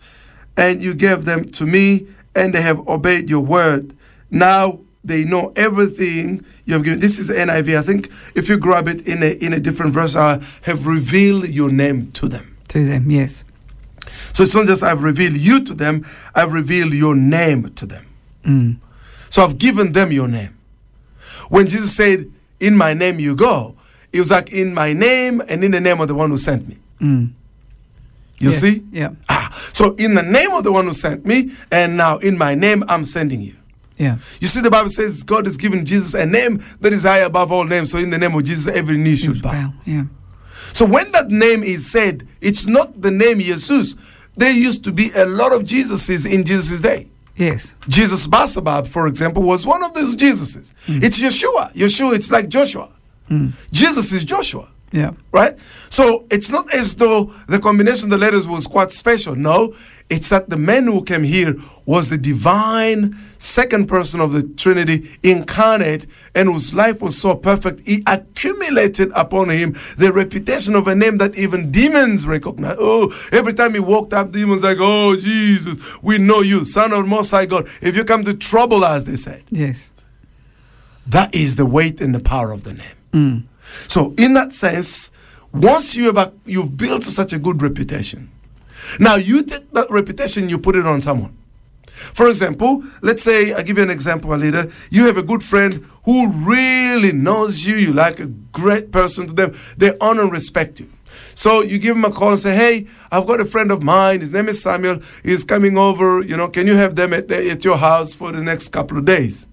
and you gave them to me, and they have obeyed your word. Now they know everything you have given. This is NIV. I think if you grab it in a in a different verse, I have revealed your name to them.
To them, yes.
So it's not just I've revealed you to them, I've revealed your name to them.
Mm.
So I've given them your name. When Jesus said, In my name you go, it was like in my name and in the name of the one who sent me.
Mm.
You
Yeah,
see?
Yeah.
Ah, so in the name of the one who sent me, and now in my name I'm sending you.
Yeah.
You see, the Bible says God has given Jesus a name that is high above all names. So in the name of Jesus, every knee should bow.
Bow. Yeah.
So when that name is said, it's not the name Jesus. There used to be a lot of Jesuses in Jesus' day.
Yes.
Jesus Barabbas, for example, was one of those Jesuses. It's Yeshua. Yeshua, it's like Joshua. Mm. Jesus is Joshua,
Yeah.
right? So it's not as though the combination of the letters was quite special. No, it's that the man who came here was the divine second person of the Trinity incarnate and whose life was so perfect. He accumulated upon him the reputation of a name that even demons recognize. Oh, every time he walked up, demons like, oh, Jesus, we know you, Son of Most High God. If you come to trouble us, they said.
Yes.
That is the weight and the power of the name.
Mm.
So, in that sense, once you have a, you've built such a good reputation, now you take that reputation, you put it on someone. For example, let's say I give you an example, Alida. You have a good friend who really knows you. You like a great person to them. They honor and respect you. So you give him a call and say, "Hey, I've got a friend of mine. His name is Samuel. He's coming over. You know, can you have them at, at your house for the next couple of days?"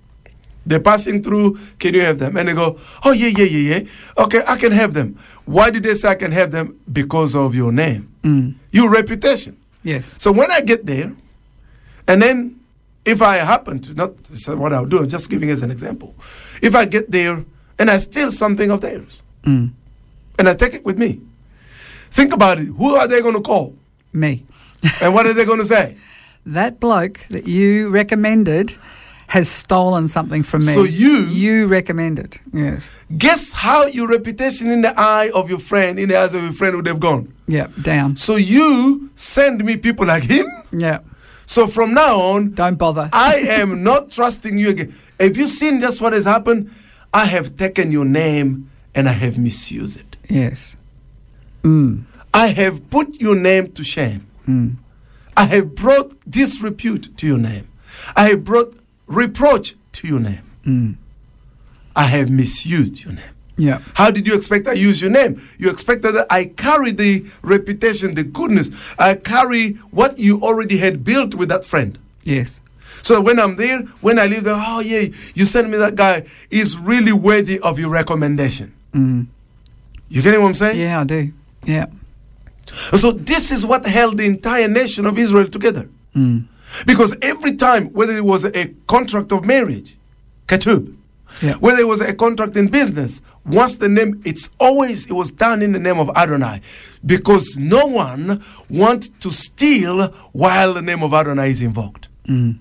They're passing through. Can you have them? And they go, Oh, yeah, yeah, yeah, yeah. Okay, I can have them. Why did they say I can have them? Because of your name,
Mm.
your reputation.
Yes.
So when I get there, and then if I happen to, not what I'll do, I'm just giving as an example. If I get there and I steal something of theirs
Mm.
and I take it with me, think about it. Who are they going to call?
Me.
And what are they going to say?
That bloke that you recommended has stolen something from me.
So you-
You recommend it. Yes.
Guess how your reputation in the eye of your friend, in the eyes of your friend, would have gone.
Yeah. Down.
So you send me people like him.
Yeah.
So from now on,
Don't bother.
I am not trusting you again. Have you seen just what has happened? I have taken your name and I have misused it.
yes. Mm.
I have put your name to shame.
Mm.
I have brought disrepute to your name. I have brought reproach to your name.
Mm.
I have misused your name.
Yeah.
How did you expect I use your name? You expected that I carry the reputation, the goodness. I carry what you already had built with that friend.
Yes.
So when I'm there, when I leave there, oh yeah, you send me that guy is really worthy of your recommendation.
Mm.
You getting what I'm saying?
Yeah, I do. Yeah.
So this is what held the entire nation of Israel together.
Mm.
Because every time, whether it was a contract of marriage, ketubah,
Yeah.
whether it was a contract in business, once the name, it's always, it was done in the name of Adonai. Because no one wants to steal while the name of Adonai is invoked.
Mm.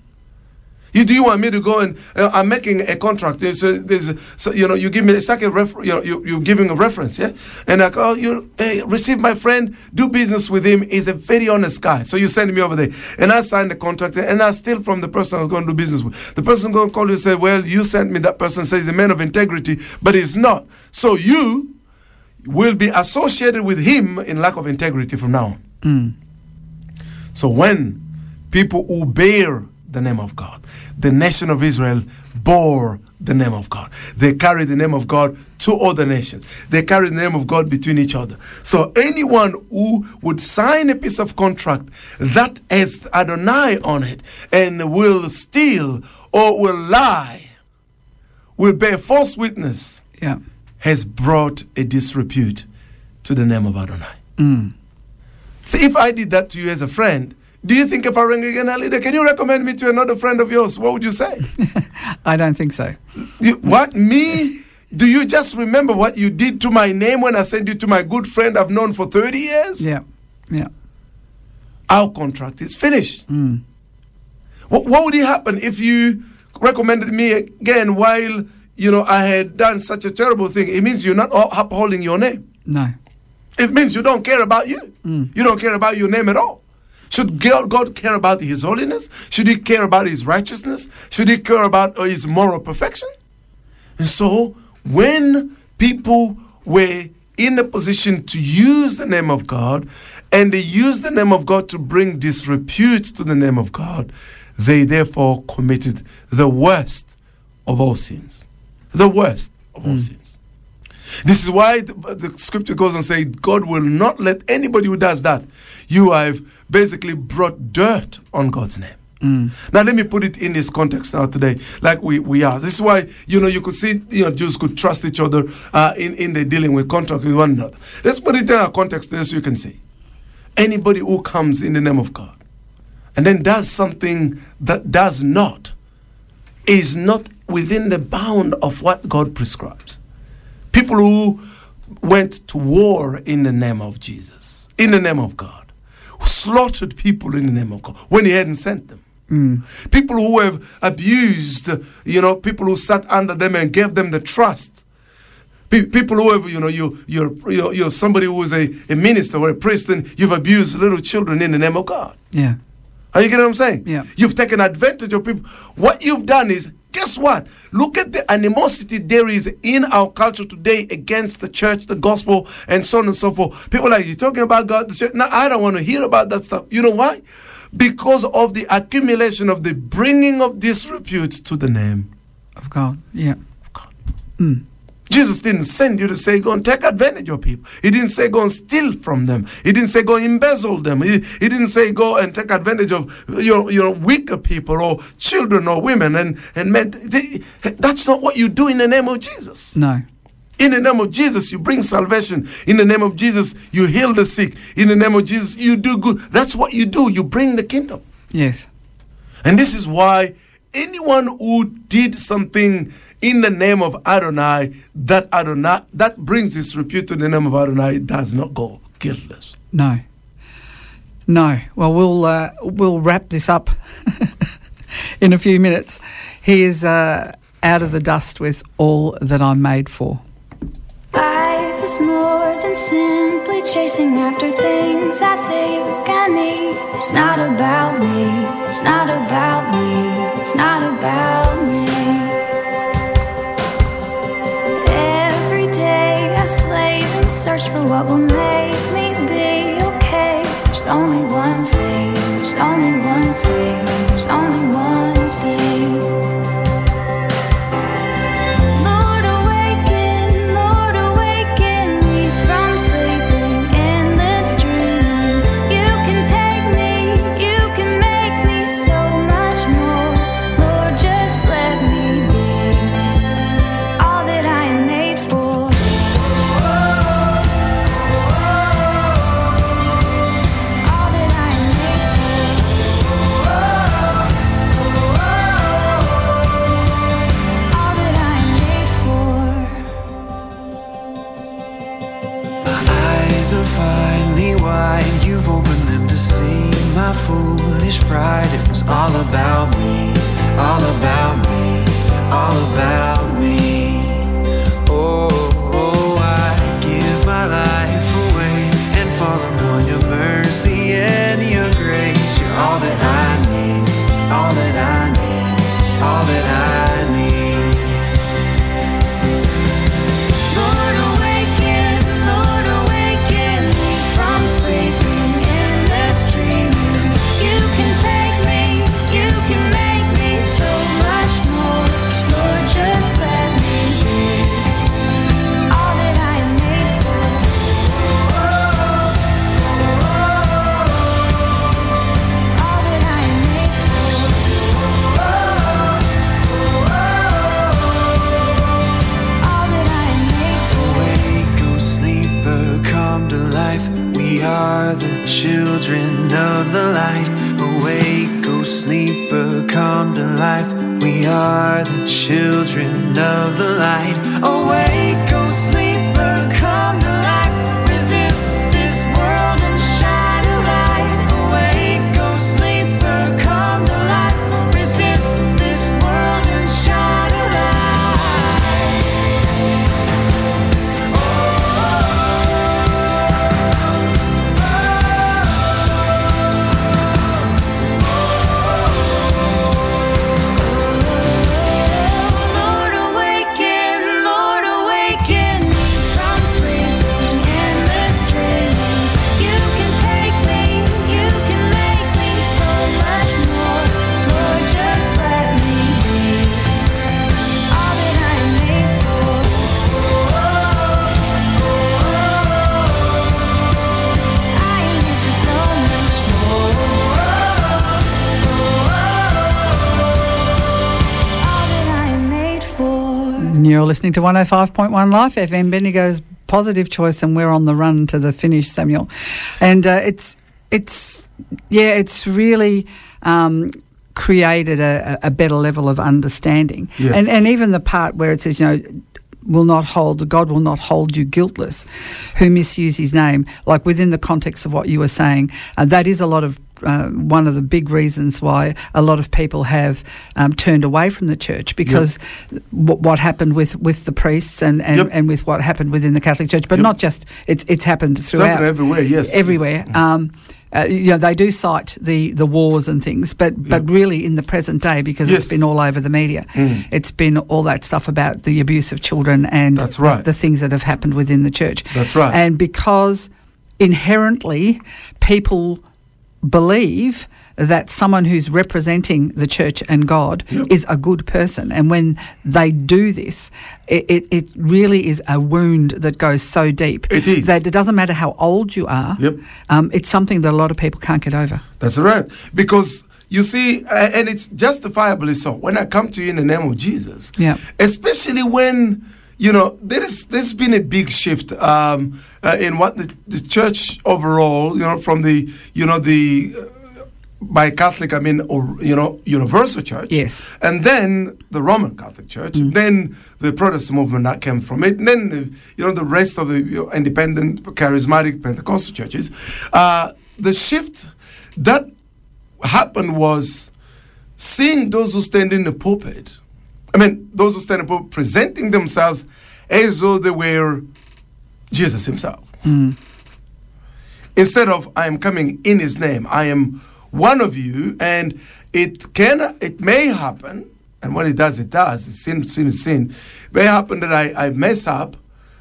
You do you want me to go and uh, I'm making a contract? There's a, there's a, so, you know you give me a second refer, you know you you're giving a reference, yeah, and I go, oh, you hey, receive my friend, do business with him. He's a very honest guy. So you send me over there, and I sign the contract, and I steal from the person I was going to do business with. The person going to call you and say, well, you sent me that person says he's a man of integrity, but he's not. So you will be associated with him in lack of integrity from now on.
Mm.
So when people who bear the name of God, the nation of Israel bore the name of God. They carried the name of God to other nations. They carried the name of God between each other. So anyone who would sign a piece of contract that has Adonai on it and will steal or will lie will bear false witness
Yeah.
has brought a disrepute to the name of Adonai.
Mm.
If I did that to you as a friend, do you think if I rang again, Alida, can you recommend me to another friend of yours? What would you say?
I don't think so.
You, what me? Do you just remember what you did to my name when I sent you to my good friend I've known for 30 years?
Yeah. Yeah.
Our contract is finished.
Mm.
What, what would it happen if you recommended me again while you know I had done such a terrible thing? It means you're not upholding your name.
No.
It means you don't care about you. You don't care about your name at all. Should God care about His holiness? Should He care about His righteousness? Should He care about uh, His moral perfection? And so, when people were in a position to use the name of God, and they used the name of God to bring disrepute to the name of God, they therefore committed the worst of all sins. The worst of all sins. This is why the, the scripture goes and says, God will not let anybody who does that. You have basically brought dirt on God's name. Now let me put it in this context now today, like we, we are. This is why you know you could see you know Jews could trust each other uh, in in their dealing with contract with one another. Let's put it in our context there so you can see. Anybody who comes in the name of God and then does something that does not is not within the bound of what God prescribes. People who went to war in the name of Jesus, in the name of God, slaughtered people in the name of God when He hadn't sent them. Mm. People who have abused, you know, people who sat under them and gave them the trust. Pe- people who have, you know, you, you're, you're, you're somebody who is a, a minister or a priest and you've abused little children in the name of God.
Yeah.
Are you getting what I'm saying?
Yeah.
You've taken advantage of people. What you've done is, guess what? Look at the animosity there is in our culture today against the church, the gospel, and so on and so forth. People are like, you're talking about God, the church. No, I don't want to hear about that stuff. You know why? Because of the accumulation of the bringing of disrepute to the name.
Of God. Yeah. Mm.
Jesus didn't send you to say, go and take advantage of people. He didn't say, go and steal from them. He didn't say, go embezzle them. He, he didn't say, go and take advantage of you know, you know, weaker people or children or women and, and men. That's not what you do in the name of Jesus.
No.
In the name of Jesus, you bring salvation. In the name of Jesus, you heal the sick. In the name of Jesus, you do good. That's what you do. You bring the kingdom.
Yes.
And this is why anyone who did something in the name of Adonai, that Adonai that brings disrepute to the name of Adonai does not go guiltless.
No. No. Well, we'll uh, we'll wrap this up in a few minutes. He is uh, out of the dust with all that I'm made for.
Life is more than simply chasing after things I think I need. It's not about me. It's not about me. It's not about me. Search for what will make me be okay. There's only one thing. There's only one thing. There's only
listening to 105.1 Life FM, Bendigo's positive choice, and we're on the run to the finish, Samuel. And uh, it's, it's, yeah, it's really um, created a, a better level of understanding.
Yes.
And, and even the part where it says, you know, will not hold, God will not hold you guiltless who misuse his name. Like within the context of what you were saying, uh, that is a lot of uh, one of the big reasons why a lot of people have um, turned away from the church because w- what happened with, with the priests and, and,
Yep.
and with what happened within the Catholic Church, but
Yep.
not just it's it's happened
It's
throughout
happening everywhere, yes.
everywhere. Um, uh, you know, they do cite the, the wars and things, but but really in the present day, because
Yes.
it's been all over the media,
Mm.
it's been all that stuff about the abuse of children and
That's
the-
right.
the, things that have happened within the church.
That's right.
And because inherently people believe that someone who's representing the church and God
Yep.
is a good person. And when they do this, it, it, it really is a wound that goes so deep
It is.
that it doesn't matter how old you are.
Yep.
Um, it's something that a lot of people can't get over.
That's right. Because you see, uh, and it's justifiably so. When I come to you in the name of Jesus,
Yeah.
especially when you know there is there's been a big shift um, uh, in what the, the church overall, you know, from the you know the. Uh, by Catholic, I mean, or, you know, Universal Church.
Yes.
And then the Roman Catholic Church. Then the Protestant movement that came from it. And then, the, you know, the rest of the you know, independent, charismatic Pentecostal churches. Uh, the shift that happened was seeing those who stand in the pulpit. I mean, those who stand pulpit presenting themselves as though they were Jesus himself. Hmm. Instead of I am coming in his name, I am one of you, and it can it may happen, and when it does, it does. It's sin, sin sin. It may happen that I, I mess up,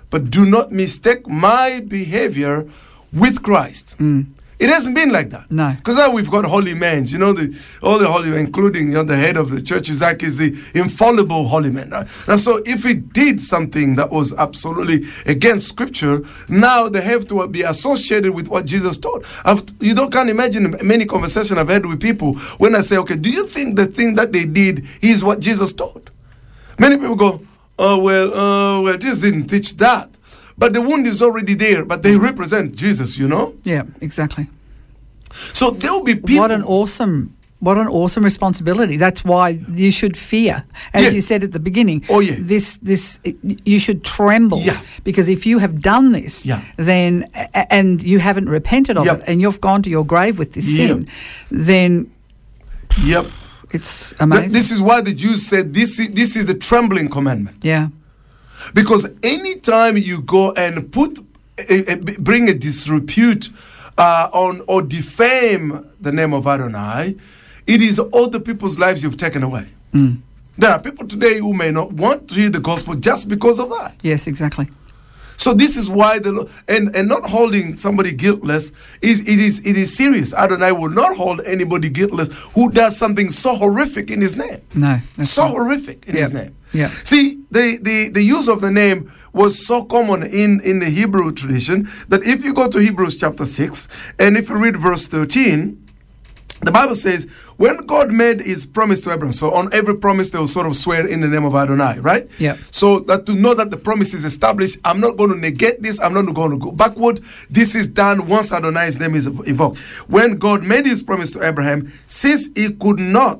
but do not mistake my behavior with Christ. Hmm. It hasn't been like that.
No.
Because now we've got holy men. You know, the all the holy men, including you know, the head of the church, Isaac, is the infallible holy man. right? Now, so if he did something that was absolutely against Scripture, now they have to be associated with what Jesus taught. I've, you don't can't imagine many conversations I've had with people when I say, "Okay, do you think the thing that they did is what Jesus taught?" Many people go, "Oh well, uh, well, Jesus didn't teach that." But the wound is already there, but they represent Jesus, you know?
Yeah, exactly.
So there will be people.
What an awesome. What an awesome responsibility! That's why you should fear, as
Yeah.
you said at the beginning.
Oh, yeah.
This, this, you should tremble.
Yeah.
Because if you have done this,
Yeah.
then and you haven't repented of
Yep.
it, and you've gone to your grave with this
Yeah.
sin, then
Yep.
it's
Th-
amazing.
This is why the Jews said this is, this is the trembling commandment.
yeah.
Because anytime you go and put, eh, eh, a, a- bring a disrepute uh, on or defame the name of Adonai, it is all the people's lives you've taken away. Mm. There are people today who may not want to hear the gospel just because of that.
Yes, exactly.
So this is why the and and not holding somebody guiltless is it is it is serious. Adonai will not hold anybody guiltless who does something so horrific in His name.
No.
So
right.
horrific in his name.
Yeah.
See, the, the, the use of the name was so common in, in the Hebrew tradition that if you go to Hebrews chapter 6 and if you read verse 13, the Bible says when God made his promise to Abraham, so on every promise they will sort of swear in the name of Adonai, right?
Yeah.
So that to know that the promise is established, I'm not going to negate this, I'm not going to go backward. This is done once Adonai's name is invoked. When God made his promise to Abraham, since he could not,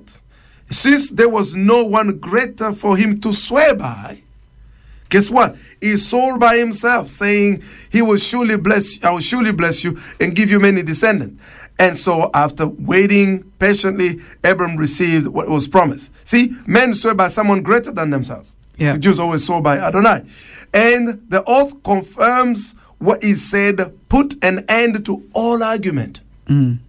since there was no one greater for him to swear by, Guess what? He swore by himself, saying, He will surely bless I will surely bless you and give you many descendants. And so after waiting patiently, Abram received what was promised. See, men swear by someone greater than themselves.
Yeah.
The Jews always swore by Adonai. And the oath confirms what is said, put an end to all argument. Mm.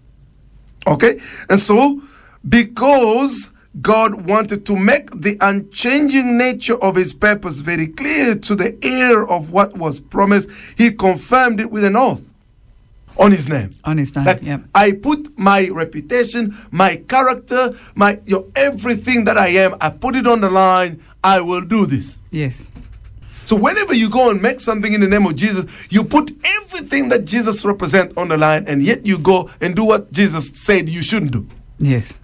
Okay? And so, because God wanted to make the unchanging nature of his purpose very clear to the heir of what was promised, he confirmed it with an oath on his name.
On his name,
Like,
yep.
I put my reputation, my character, my your know, everything that I am, I put it on the line. I will do this.
Yes.
So whenever you go and make something in the name of Jesus, you put everything that Jesus represents on the line, and yet you go and do what Jesus said you shouldn't do.
Yes.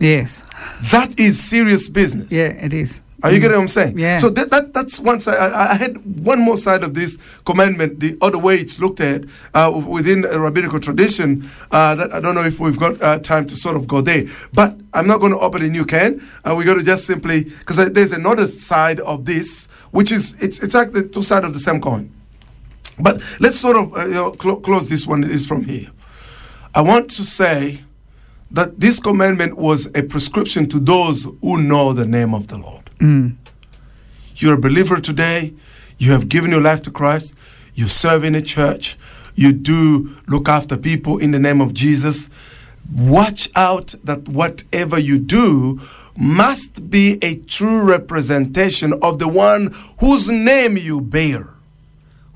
Yes.
That is serious business.
Yeah, it is.
Are you getting what I'm saying?
Yeah.
So that, that that's one side. I, I had one more side of this commandment, the other way it's looked at uh, within a rabbinical tradition. Uh, that I don't know if we've got uh, time to sort of go there, but I'm not going to open a new can. Uh, we're going to just simply because there's another side of this, which is it's it's like the two sides of the same coin. But let's sort of uh, you know, clo- close this one. It is from here. I want to say that this commandment was a prescription to those who know the name of the Lord. Mm. You're a believer today, you have given your life to Christ, you serve in a church, you do look after people in the name of Jesus. Watch out that whatever you do must be a true representation of the one whose name you bear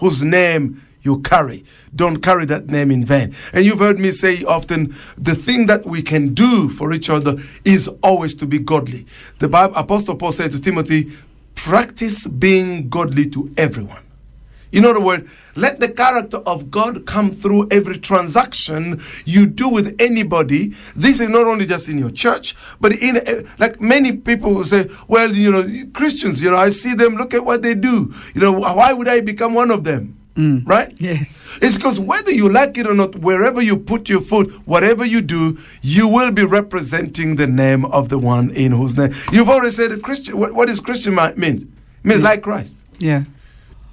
whose name you carry. Don't carry that name in vain. And you've heard me say often the thing that we can do for each other is always to be godly. The Bible, Apostle Paul said to Timothy, practice being godly to everyone. In other words, let the character of God come through every transaction you do with anybody. This is not only just in your church, but in eh, like many people will say, "Well, you know, Christians, you know, I see them. Look at what they do. You know, why would I become one of them?" Mm. Right?
Yes.
It's because whether you like it or not, wherever you put your foot, whatever you do, you will be representing the name of the one in whose name. You've already said a Christian. What, what does Christian mean? It means like Christ.
Yeah.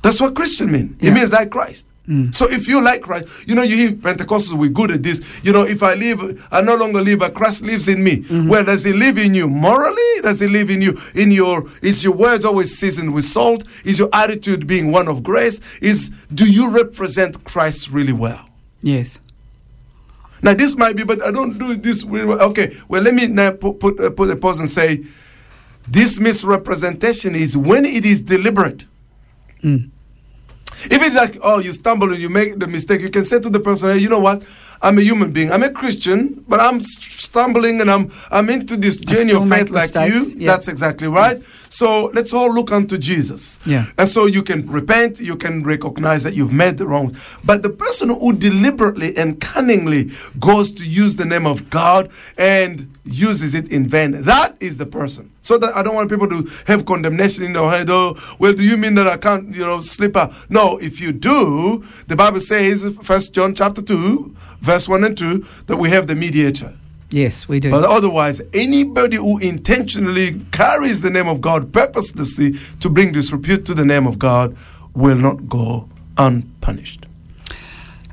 That's what Christian mean.
Yeah.
It means like Christ. Mm. So if you like Christ, you know, you hear Pentecostals, we're good at this. You know, if I live, I no longer live, but Christ lives in me. Mm-hmm. Where does he live in you morally? Does he live in you? In your, is your words always seasoned with salt? Is your attitude being one of grace? Is, do you represent Christ really well?
Yes.
Now, this might be, but I don't do this really well. Okay, well, let me now put, put, uh, put a pause and say this misrepresentation is when it is deliberate. Mm. If it's like, oh, you stumble and you make the mistake, you can say to the person, hey, you know what? I'm a human being. I'm a Christian, but I'm stumbling and I'm I'm into this journey of faith like
mistakes,
you.
yeah.
That's exactly right. So let's all look unto Jesus.
Yeah.
And so you can repent, you can recognize that you've made the wrong. But the person who deliberately and cunningly goes to use the name of God and uses it in vain, that is the person. So that I don't want people to have condemnation in their head. Oh, well, do you mean that I can't, you know, slip up? No, if you do, the Bible says, First John chapter two, verse one and two, that we have the mediator.
Yes, we do.
But otherwise, anybody who intentionally carries the name of God purposelessly to bring disrepute to the name of God will not go unpunished.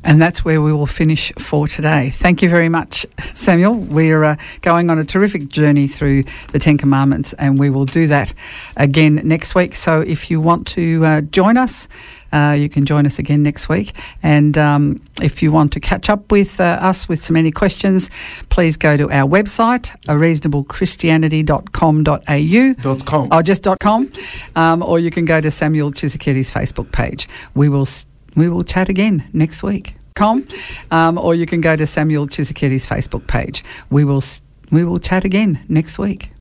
And that's where we will finish for today. Thank you very much, Samuel. We're uh, going on a terrific journey through the Ten Commandments, and we will do that again next week. So if you want to uh, join us, uh, you can join us again next week. And um, if you want to catch up with uh, us with some any questions, please go to our website, a reasonablechristianity.com.au.
Dot com.
Oh, just dot com, um, or you can go to Samuel Tshisekedi's Facebook page. We will we will chat again next week. Com, um, or you can go to Samuel Tshisekedi's Facebook page. We will we will chat again next week.